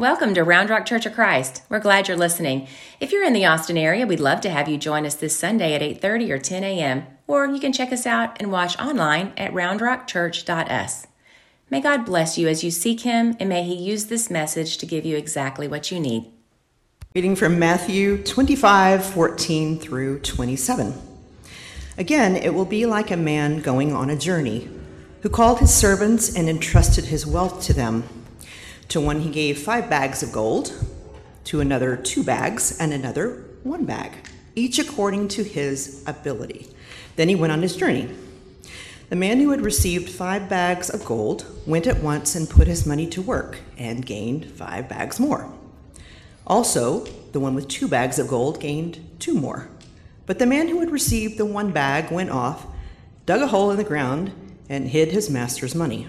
Welcome to Round Rock Church of Christ. We're glad you're listening. If you're in the Austin area, we'd love to have you join us this Sunday at 8:30 or 10 a.m. Or you can check us out and watch online at roundrockchurch.us. May God bless you as you seek Him, and may He use this message to give you exactly what you need. Reading from Matthew 25, 14 through 27. Again, it will be like a man going on a journey, who called his servants and entrusted his wealth to them. To one he gave five bags of gold, to another two bags, and another one bag, each according to his ability. Then he went on his journey. The man who had received five bags of gold went at once and put his money to work and gained five bags more. Also, the one with two bags of gold gained two more. But the man who had received the one bag went off, dug a hole in the ground, and hid his master's money.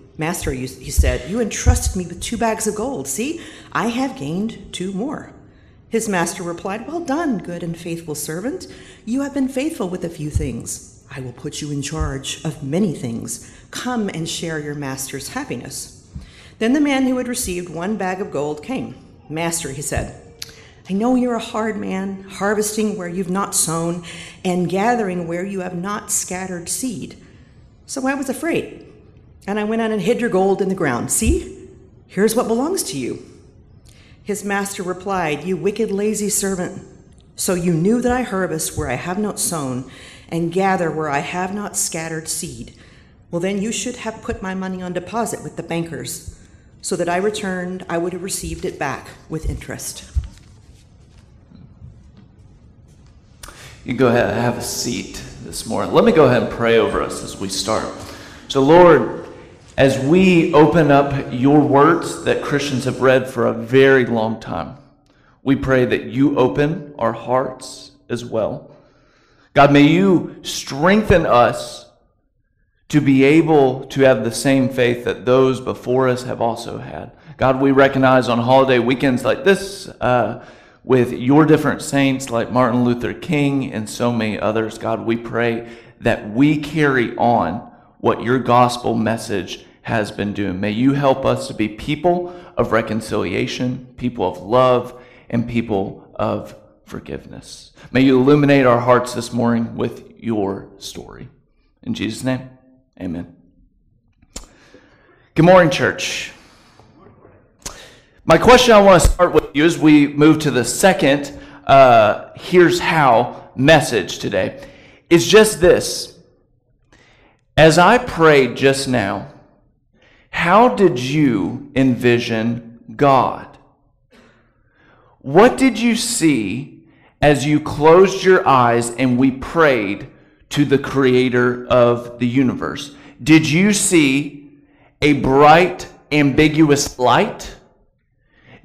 Master, he said, you entrusted me with two bags of gold. See, I have gained two more. His master replied, Well done, good and faithful servant. You have been faithful with a few things. I will put you in charge of many things. Come and share your master's happiness. Then the man who had received one bag of gold came. Master, he said, I know you're a hard man, harvesting where you've not sown and gathering where you have not scattered seed. So I was afraid and I went out and hid your gold in the ground. See, here's what belongs to you. His master replied, You wicked, lazy servant. So you knew that I harvest where I have not sown, and gather where I have not scattered seed. Well, then you should have put my money on deposit with the bankers, so that I returned, I would have received it back with interest. You go ahead have a seat this morning. Let me go ahead and pray over us as we start. So, Lord, as we open up your words that Christians have read for a very long time, we pray that you open our hearts as well. God, may you strengthen us to be able to have the same faith that those before us have also had. God, we recognize on holiday weekends like this, uh, with your different saints like Martin Luther King and so many others, God, we pray that we carry on what your gospel message has been doing. May you help us to be people of reconciliation, people of love, and people of forgiveness. May you illuminate our hearts this morning with your story. In Jesus' name, amen. Good morning, church. My question I want to start with you as we move to the second uh, here's how message today is just this. As I prayed just now, how did you envision God? What did you see as you closed your eyes and we prayed to the creator of the universe? Did you see a bright, ambiguous light?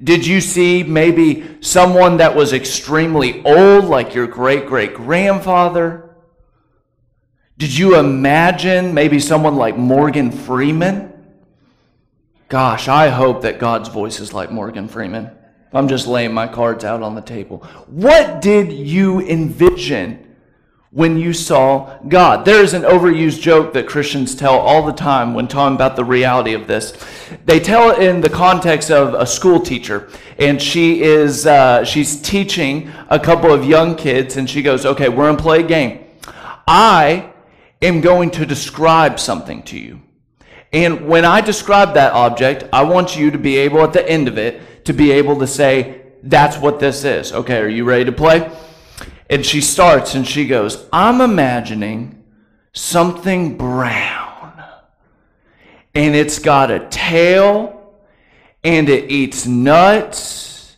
Did you see maybe someone that was extremely old, like your great great grandfather? Did you imagine maybe someone like Morgan Freeman? Gosh, I hope that God's voice is like Morgan Freeman. I'm just laying my cards out on the table. What did you envision when you saw God? There is an overused joke that Christians tell all the time when talking about the reality of this. They tell it in the context of a school teacher, and she is uh, she's teaching a couple of young kids, and she goes, "Okay, we're gonna play a game. I am going to describe something to you." And when I describe that object, I want you to be able at the end of it to be able to say, that's what this is. Okay, are you ready to play? And she starts and she goes, I'm imagining something brown. And it's got a tail and it eats nuts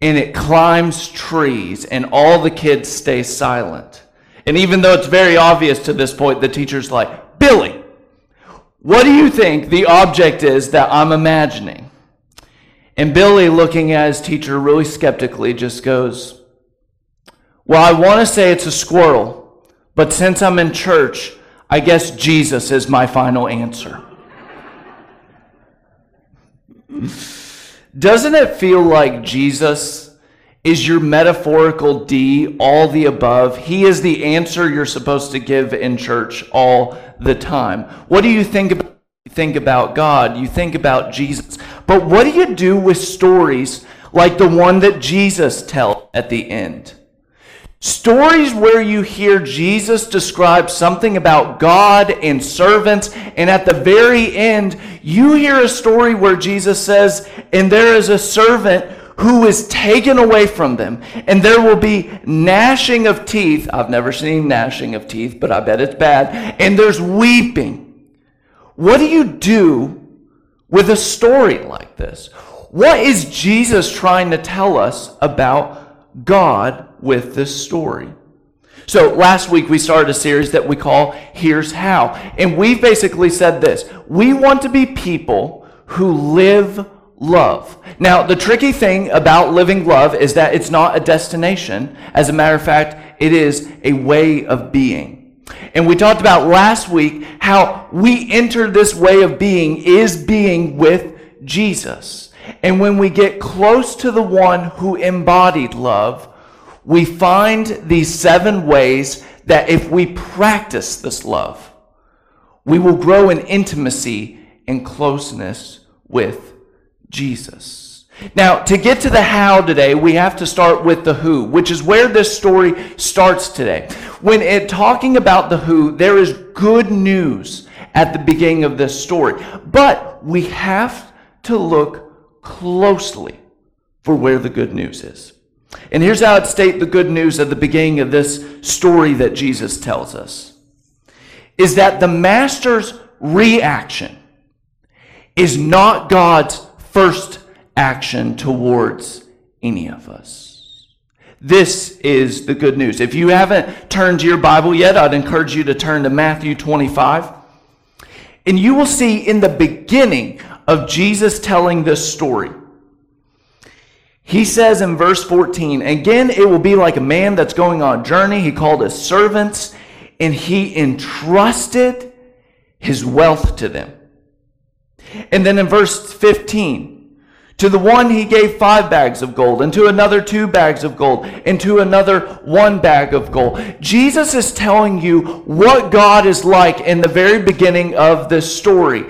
and it climbs trees and all the kids stay silent. And even though it's very obvious to this point, the teacher's like, Billy, what do you think the object is that I'm imagining? And Billy, looking at his teacher really skeptically, just goes, Well, I want to say it's a squirrel, but since I'm in church, I guess Jesus is my final answer. Doesn't it feel like Jesus is your metaphorical D, all the above? He is the answer you're supposed to give in church all the time. What do you think about? You think about God, you think about Jesus. But what do you do with stories like the one that Jesus tells at the end? Stories where you hear Jesus describe something about God and servants, and at the very end, you hear a story where Jesus says, And there is a servant who is taken away from them, and there will be gnashing of teeth. I've never seen gnashing of teeth, but I bet it's bad. And there's weeping. What do you do with a story like this? What is Jesus trying to tell us about God with this story. So last week we started a series that we call Here's How. And we've basically said this we want to be people who live love. Now, the tricky thing about living love is that it's not a destination. As a matter of fact, it is a way of being. And we talked about last week how we enter this way of being is being with Jesus. And when we get close to the one who embodied love, we find these seven ways that if we practice this love, we will grow in intimacy and closeness with Jesus. Now, to get to the how today, we have to start with the who, which is where this story starts today. When it talking about the who, there is good news at the beginning of this story. But we have to look closely for where the good news is. And here's how it state the good news at the beginning of this story that Jesus tells us is that the master's reaction is not God's first action towards any of us. This is the good news. If you haven't turned to your Bible yet, I'd encourage you to turn to Matthew 25. And you will see in the beginning of Jesus telling this story he says in verse 14, again, it will be like a man that's going on a journey. He called his servants and he entrusted his wealth to them. And then in verse 15, to the one he gave five bags of gold, and to another two bags of gold, and to another one bag of gold. Jesus is telling you what God is like in the very beginning of this story.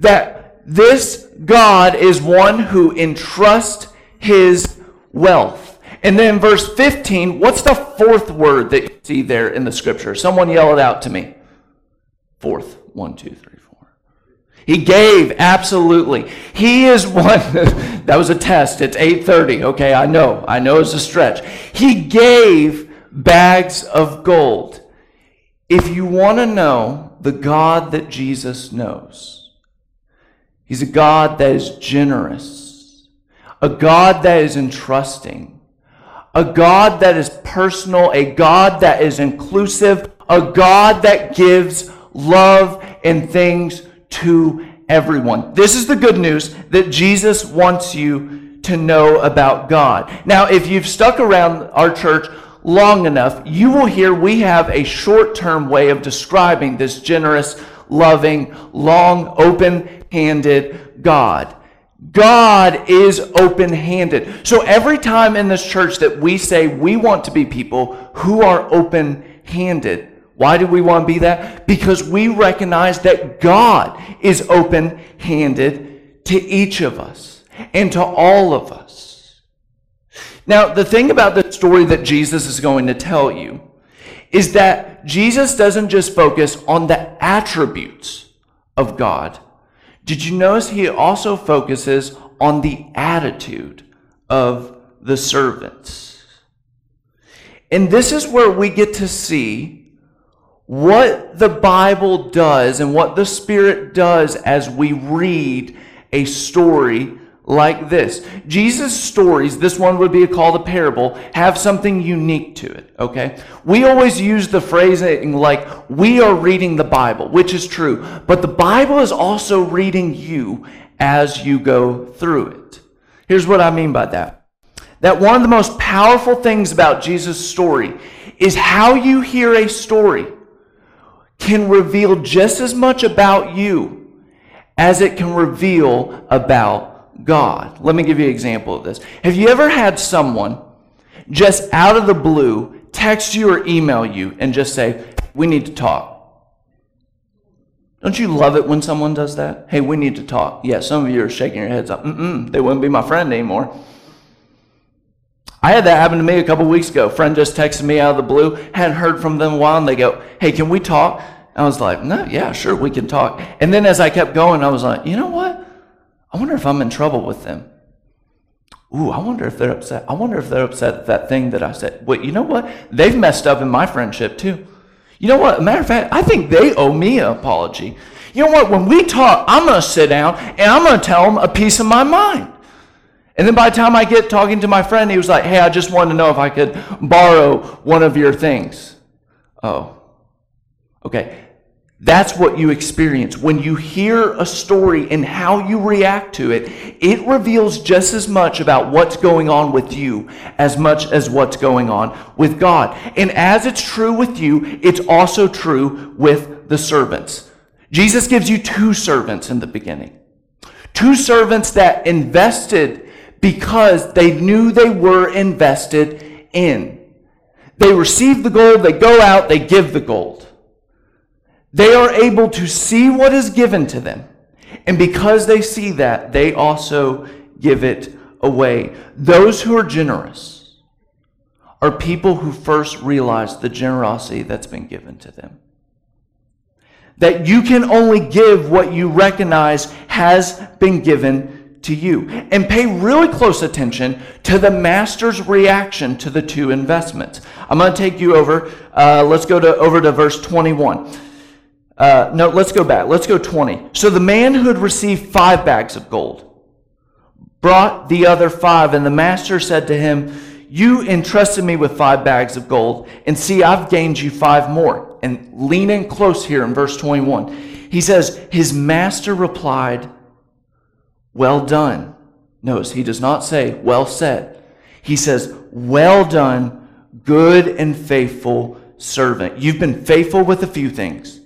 That this God is one who entrusts his wealth. And then verse 15, what's the fourth word that you see there in the scripture? Someone yell it out to me. Fourth. One, two, three. He gave, absolutely. He is one, that was a test. It's 8.30. Okay, I know. I know it's a stretch. He gave bags of gold. If you want to know the God that Jesus knows, He's a God that is generous a God that is entrusting, a God that is personal, a God that is inclusive, a God that gives love and things to everyone. This is the good news that Jesus wants you to know about God. Now, if you've stuck around our church long enough, you will hear we have a short term way of describing this generous, loving, long, open handed God. God is open handed. So every time in this church that we say we want to be people who are open handed, why do we want to be that? Because we recognize that God is open handed to each of us and to all of us. Now, the thing about the story that Jesus is going to tell you is that Jesus doesn't just focus on the attributes of God did you notice he also focuses on the attitude of the servants? And this is where we get to see what the Bible does and what the Spirit does as we read a story like this. Jesus' stories, this one would be called a parable, have something unique to it, okay? We always use the phrasing like, we are reading the Bible, which is true, but the Bible is also reading you as you go through it. Here's what I mean by that. That one of the most powerful things about Jesus' story is how you hear a story can reveal just as much about you as it can reveal about God. Let me give you an example of this. Have you ever had someone just out of the blue text you or email you and just say, We need to talk? Don't you love it when someone does that? Hey, we need to talk. Yeah, some of you are shaking your heads up. Mm-mm, they wouldn't be my friend anymore. I had that happen to me a couple weeks ago. A friend just texted me out of the blue, hadn't heard from them a while, and they go, Hey, can we talk? I was like, No, yeah, sure, we can talk. And then as I kept going, I was like, You know what? I wonder if I'm in trouble with them. Ooh, I wonder if they're upset. I wonder if they're upset at that thing that I said. Wait, you know what? They've messed up in my friendship too. You know what? Matter of fact, I think they owe me an apology. You know what? When we talk, I'm going to sit down and I'm going to tell them a piece of my mind. And then by the time I get talking to my friend, he was like, hey, I just wanted to know if I could borrow one of your things. Oh, okay. That's what you experience. When you hear a story and how you react to it, it reveals just as much about what's going on with you as much as what's going on with God. And as it's true with you, it's also true with the servants. Jesus gives you two servants in the beginning. Two servants that invested because they knew they were invested in. They receive the gold, they go out, they give the gold. They are able to see what is given to them. And because they see that, they also give it away. Those who are generous are people who first realize the generosity that's been given to them. That you can only give what you recognize has been given to you. And pay really close attention to the master's reaction to the two investments. I'm going to take you over. Uh, let's go to over to verse 21. Uh, no, let's go back. Let's go 20. So the man who had received five bags of gold brought the other five, and the master said to him, You entrusted me with five bags of gold, and see, I've gained you five more. And lean in close here in verse 21. He says, His master replied, well done. Notice he does not say, Well said. He says, Well done, good and faithful servant. You've been faithful with a few things,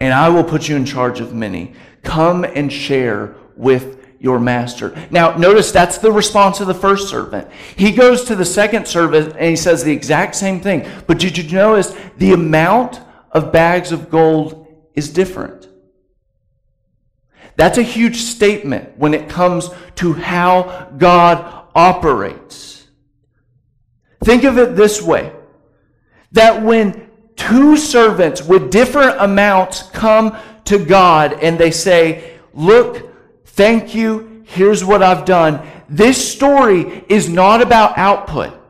and I will put you in charge of many. Come and share with your master. Now, notice that's the response of the first servant. He goes to the second servant and he says the exact same thing. But did you notice the amount of bags of gold is different? That's a huge statement when it comes to how God operates. Think of it this way that when two servants with different amounts come to God and they say, Look, thank you, here's what I've done. This story is not about output.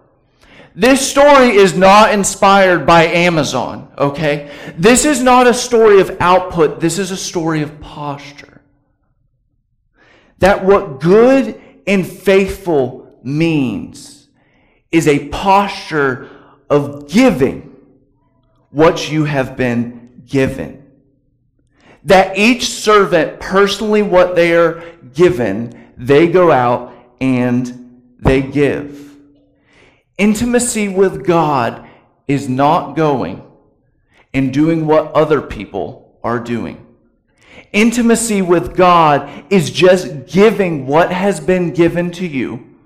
This story is not inspired by Amazon, okay? This is not a story of output. This is a story of posture that what good and faithful means is a posture of giving what you have been given. That each servant, personally, what they are given, they go out and they give. Intimacy with God is not going and doing what other people are doing. Intimacy with God is just giving what has been given to you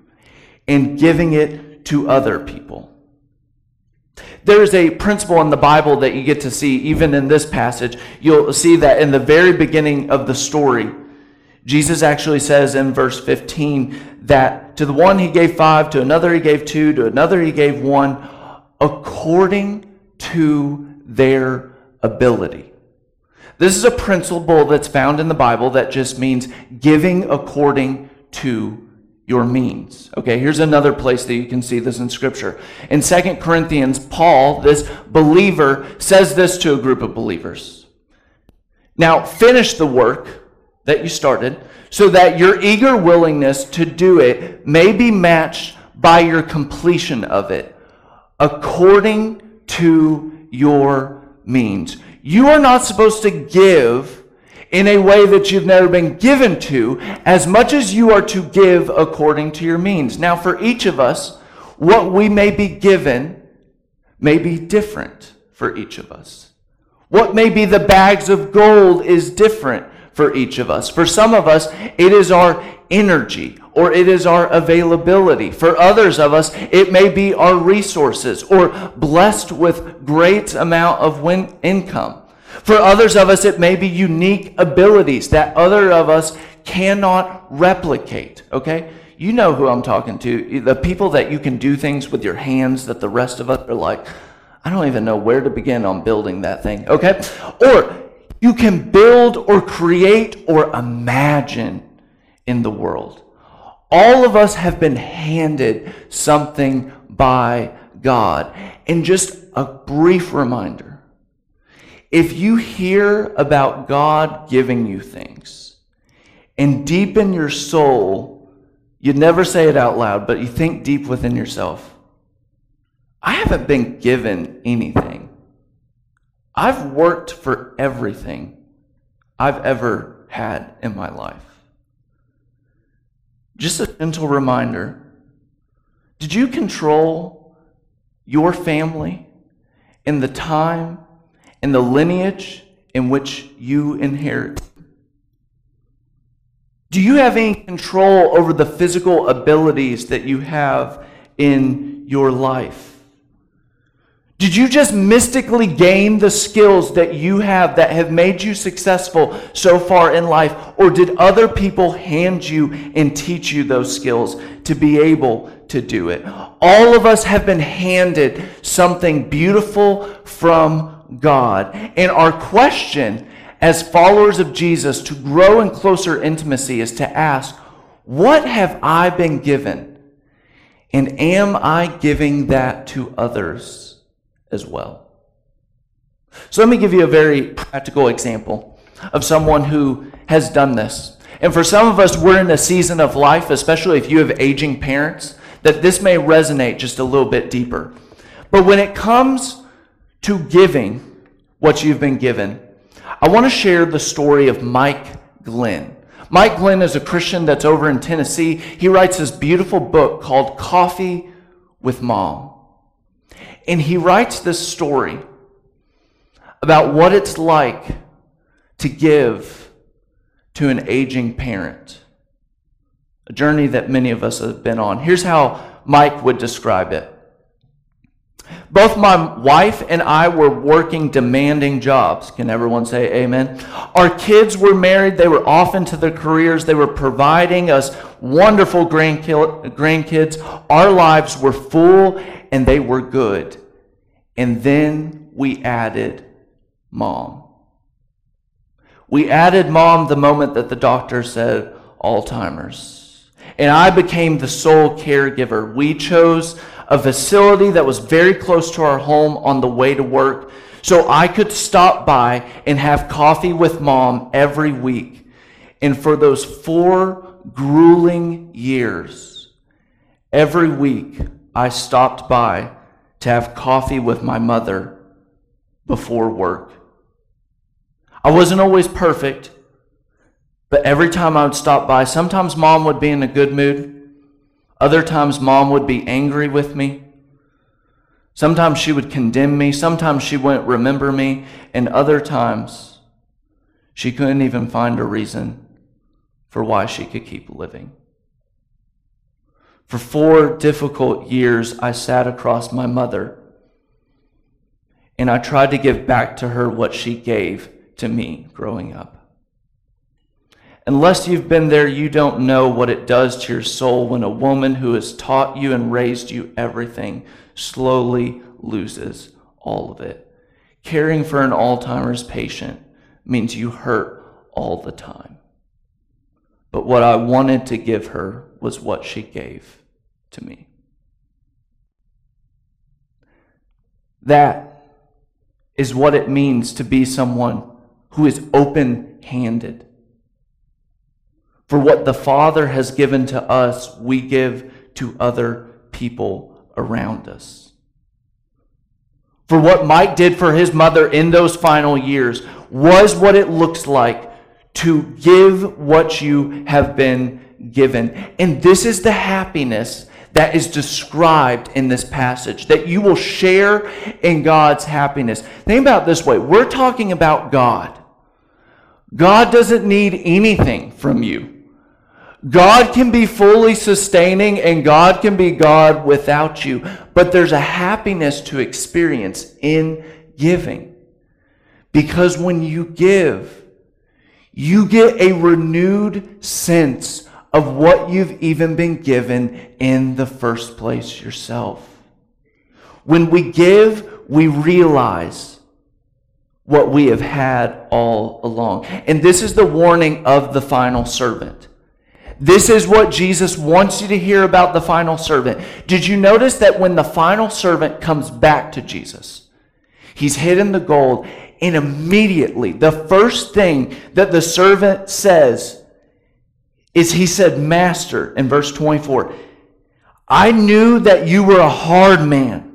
and giving it to other people. There's a principle in the Bible that you get to see, even in this passage. You'll see that in the very beginning of the story, Jesus actually says in verse 15 that to the one he gave five, to another he gave two, to another he gave one, according to their ability. This is a principle that's found in the Bible that just means giving according to your means. Okay, here's another place that you can see this in Scripture. In Second Corinthians, Paul, this believer, says this to a group of believers. Now, finish the work that you started so that your eager willingness to do it may be matched by your completion of it according to your means. You are not supposed to give in a way that you've never been given to, as much as you are to give according to your means. Now, for each of us, what we may be given may be different for each of us. What may be the bags of gold is different for each of us. For some of us, it is our energy or it is our availability. For others of us, it may be our resources or blessed with great amount of win- income. For others of us, it may be unique abilities that other of us cannot replicate. Okay? You know who I'm talking to. The people that you can do things with your hands that the rest of us are like, I don't even know where to begin on building that thing. Okay? Or you can build or create or imagine in the world. All of us have been handed something by God. And just a brief reminder if you hear about God giving you things and deep in your soul, you never say it out loud, but you think deep within yourself, I haven't been given anything. I've worked for everything I've ever had in my life. Just a gentle reminder did you control your family in the time and the lineage in which you inherit? Do you have any control over the physical abilities that you have in your life? Did you just mystically gain the skills that you have that have made you successful so far in life? Or did other people hand you and teach you those skills to be able to do it? All of us have been handed something beautiful from God. And our question as followers of Jesus to grow in closer intimacy is to ask, What have I been given? And am I giving that to others? As well. So let me give you a very practical example of someone who has done this. And for some of us, we're in a season of life, especially if you have aging parents, that this may resonate just a little bit deeper. But when it comes to giving what you've been given, I want to share the story of Mike Glenn. Mike Glenn is a Christian that's over in Tennessee. He writes this beautiful book called Coffee with Mom. And he writes this story about what it's like to give to an aging parent. A journey that many of us have been on. Here's how Mike would describe it. Both my wife and I were working demanding jobs. Can everyone say amen? Our kids were married. They were off into their careers. They were providing us wonderful grandkids. Our lives were full and they were good. And then we added mom. We added mom the moment that the doctor said Alzheimer's. And I became the sole caregiver. We chose a facility that was very close to our home on the way to work so I could stop by and have coffee with mom every week. And for those four grueling years, every week I stopped by to have coffee with my mother before work. I wasn't always perfect, but every time I would stop by, sometimes mom would be in a good mood. Other times, mom would be angry with me. Sometimes she would condemn me. Sometimes she wouldn't remember me. And other times, she couldn't even find a reason for why she could keep living. For four difficult years, I sat across my mother and I tried to give back to her what she gave to me growing up. Unless you've been there, you don't know what it does to your soul when a woman who has taught you and raised you everything slowly loses all of it. Caring for an Alzheimer's patient means you hurt all the time. But what I wanted to give her was what she gave to me. That is what it means to be someone who is open handed. For what the Father has given to us, we give to other people around us. For what Mike did for his mother in those final years was what it looks like to give what you have been given. And this is the happiness that is described in this passage, that you will share in God's happiness. Think about this way we're talking about God. God doesn't need anything from you. God can be fully sustaining and God can be God without you. But there's a happiness to experience in giving. Because when you give, you get a renewed sense of what you've even been given in the first place yourself. When we give, we realize what we have had all along. And this is the warning of the final servant. This is what Jesus wants you to hear about the final servant. Did you notice that when the final servant comes back to Jesus, he's hidden the gold, and immediately the first thing that the servant says is he said, Master, in verse 24, I knew that you were a hard man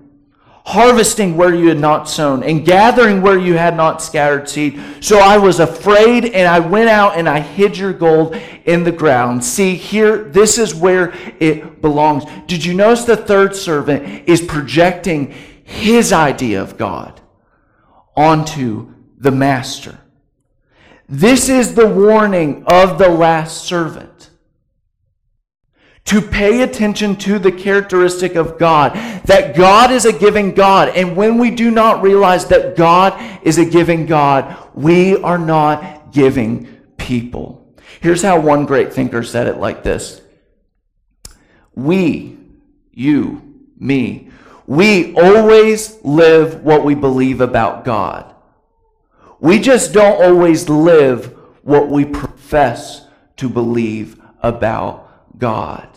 harvesting where you had not sown, and gathering where you had not scattered seed. So I was afraid, and I went out and I hid your gold in the ground. See, here, this is where it belongs. Did you notice the third servant is projecting his idea of God onto the master? This is the warning of the last servant to pay attention to the characteristic of God, that God is a giving God. And when we do not realize that God is a giving God, we are not giving people. Here's how one great thinker said it like this We, you, me, we always live what we believe about God. We just don't always live what we profess to believe about God.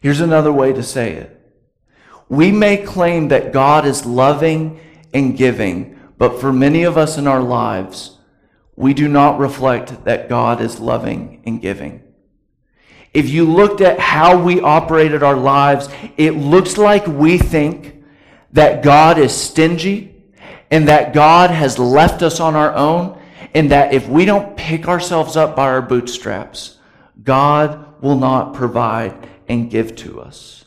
Here's another way to say it. We may claim that God is loving and giving, but for many of us in our lives, we do not reflect that God is loving and giving. If you looked at how we operated our lives, it looks like we think that God is stingy and that God has left us on our own, and that if we don't pick ourselves up by our bootstraps, God will not provide and give to us.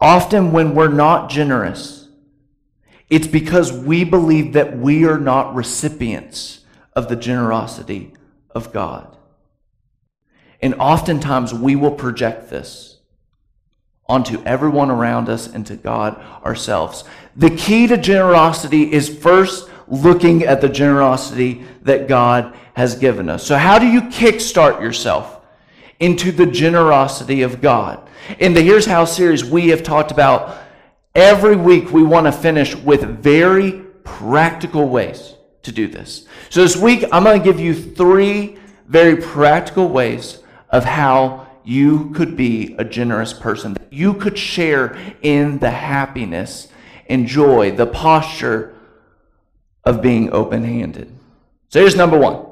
Often, when we're not generous, it's because we believe that we are not recipients of the generosity of God. And oftentimes, we will project this onto everyone around us and to God ourselves. The key to generosity is first looking at the generosity that God has given us. So, how do you kickstart yourself? Into the generosity of God. In the Here's How series, we have talked about every week we want to finish with very practical ways to do this. So this week, I'm going to give you three very practical ways of how you could be a generous person. You could share in the happiness and joy, the posture of being open handed. So here's number one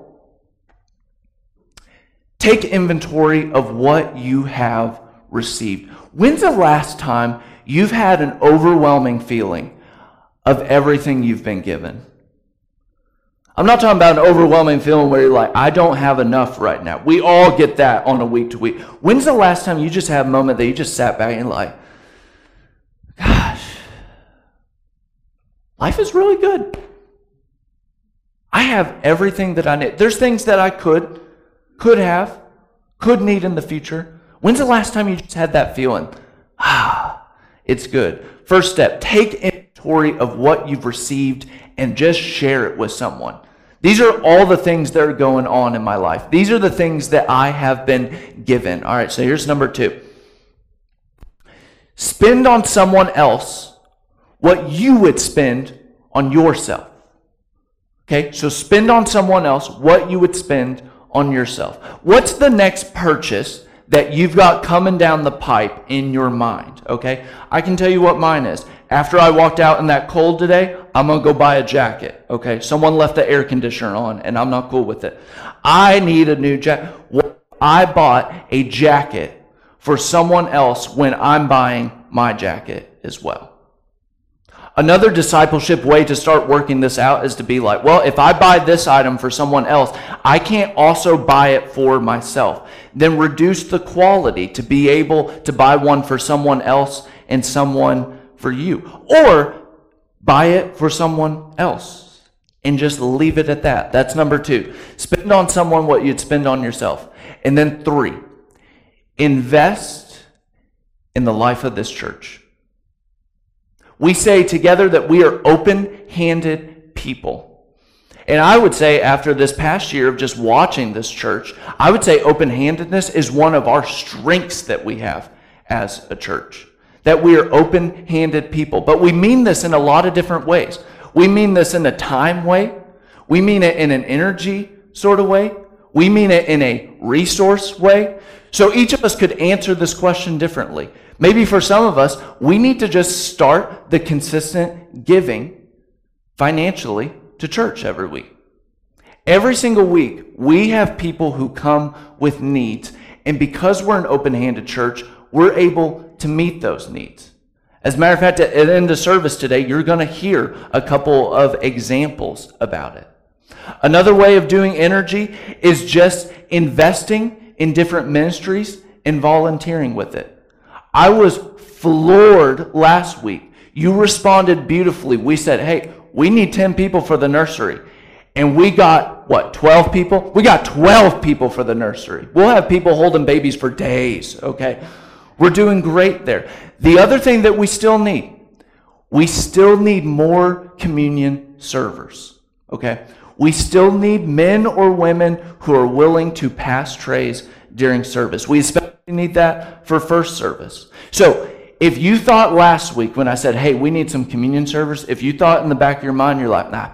Take inventory of what you have received. When's the last time you've had an overwhelming feeling of everything you've been given? I'm not talking about an overwhelming feeling where you're like, I don't have enough right now. We all get that on a week to week. When's the last time you just had a moment that you just sat back and like, gosh, life is really good. I have everything that I need. There's things that I could could have, could need in the future. When's the last time you just had that feeling? Ah, it's good. First step take inventory of what you've received and just share it with someone. These are all the things that are going on in my life. These are the things that I have been given. All right, so here's number two spend on someone else what you would spend on yourself. Okay, so spend on someone else what you would spend on yourself? What's the next purchase that you've got coming down the pipe in your mind? Okay? I can tell you what mine is. After I walked out in that cold today, I'm going to go buy a jacket. Okay? Someone left the air conditioner on and I'm not cool with it. I need a new jacket. I bought a jacket for someone else when I'm buying my jacket as well. Another discipleship way to start working this out is to be like, well, if I buy this item for someone else, I can't also buy it for myself. Then reduce the quality to be able to buy one for someone else and someone for you. Or buy it for someone else and just leave it at that. That's number two. Spend on someone what you'd spend on yourself. And then three, invest in the life of this church. We say together that we are open handed people. And I would say, after this past year of just watching this church, I would say open handedness is one of our strengths that we have as a church. That we are open handed people. But we mean this in a lot of different ways. We mean this in a time way, we mean it in an energy sort of way, we mean it in a resource way. So each of us could answer this question differently. Maybe for some of us, we need to just start the consistent giving financially to church every week. Every single week, we have people who come with needs. And because we're an open handed church, we're able to meet those needs. As a matter of fact, at the end of service today, you're going to hear a couple of examples about it. Another way of doing energy is just investing in different ministries and volunteering with it. I was floored last week. You responded beautifully. We said, hey, we need 10 people for the nursery. And we got, what, 12 people? We got 12 people for the nursery. We'll have people holding babies for days, okay? We're doing great there. The other thing that we still need, we still need more communion servers, okay? We still need men or women who are willing to pass trays during service. We especially need that for first service. So if you thought last week when I said, hey, we need some communion service, if you thought in the back of your mind, you're like, nah,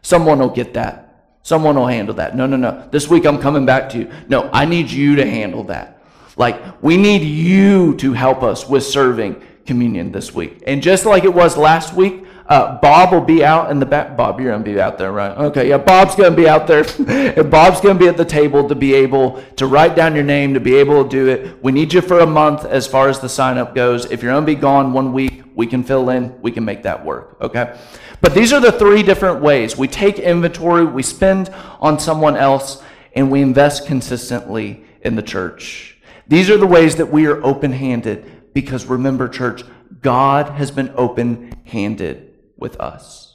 someone will get that. Someone will handle that. No, no, no. This week I'm coming back to you. No, I need you to handle that. Like, we need you to help us with serving communion this week. And just like it was last week, uh, Bob will be out in the back. Bob, you're going to be out there, right? Okay, yeah, Bob's going to be out there. Bob's going to be at the table to be able to write down your name, to be able to do it. We need you for a month as far as the sign up goes. If you're going to be gone one week, we can fill in, we can make that work, okay? But these are the three different ways. We take inventory, we spend on someone else, and we invest consistently in the church. These are the ways that we are open handed because remember, church, God has been open handed with us.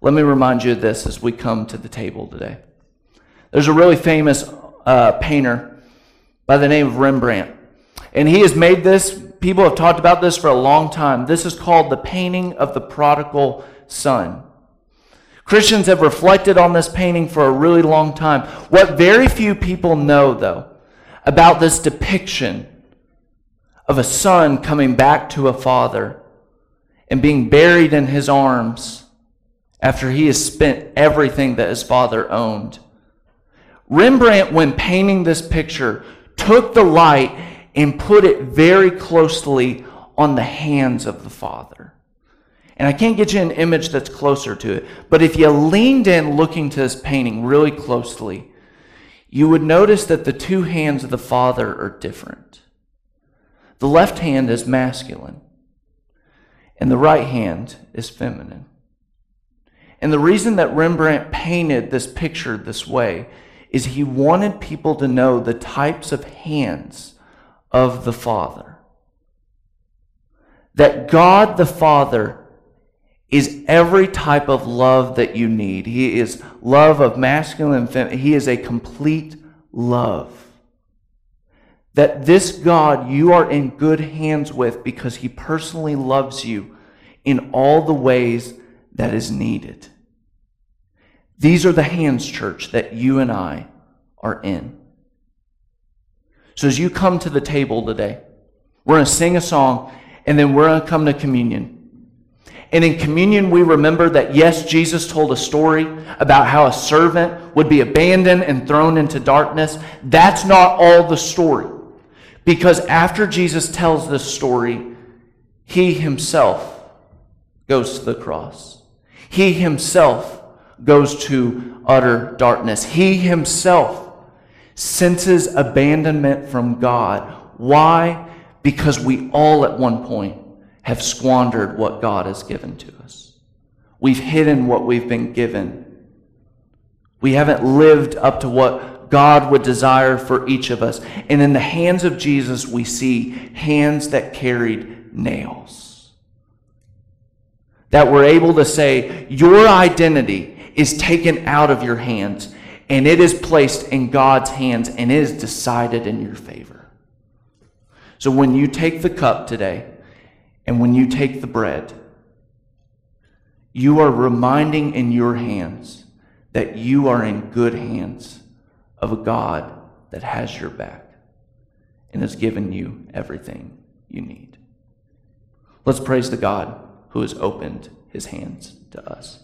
Let me remind you of this as we come to the table today. There's a really famous uh, painter by the name of Rembrandt. And he has made this, people have talked about this for a long time. This is called the painting of the prodigal son. Christians have reflected on this painting for a really long time. What very few people know, though, about this depiction of a son coming back to a father and being buried in his arms after he has spent everything that his father owned. Rembrandt, when painting this picture, took the light and put it very closely on the hands of the father. And I can't get you an image that's closer to it, but if you leaned in looking to this painting really closely, you would notice that the two hands of the father are different. The left hand is masculine, and the right hand is feminine. And the reason that Rembrandt painted this picture this way is he wanted people to know the types of hands of the Father. That God the Father is every type of love that you need. He is love of masculine and feminine. He is a complete love that this God you are in good hands with because he personally loves you in all the ways that is needed. These are the hands, church, that you and I are in. So as you come to the table today, we're going to sing a song and then we're going to come to communion. And in communion, we remember that yes, Jesus told a story about how a servant would be abandoned and thrown into darkness. That's not all the story. Because after Jesus tells this story, he himself goes to the cross. He himself goes to utter darkness. He himself senses abandonment from God. Why? Because we all at one point have squandered what God has given to us. We've hidden what we've been given. We haven't lived up to what God would desire for each of us. And in the hands of Jesus, we see hands that carried nails. That we're able to say, Your identity is taken out of your hands and it is placed in God's hands and it is decided in your favor. So when you take the cup today and when you take the bread, you are reminding in your hands that you are in good hands of a God that has your back and has given you everything you need. Let's praise the God who has opened his hands to us.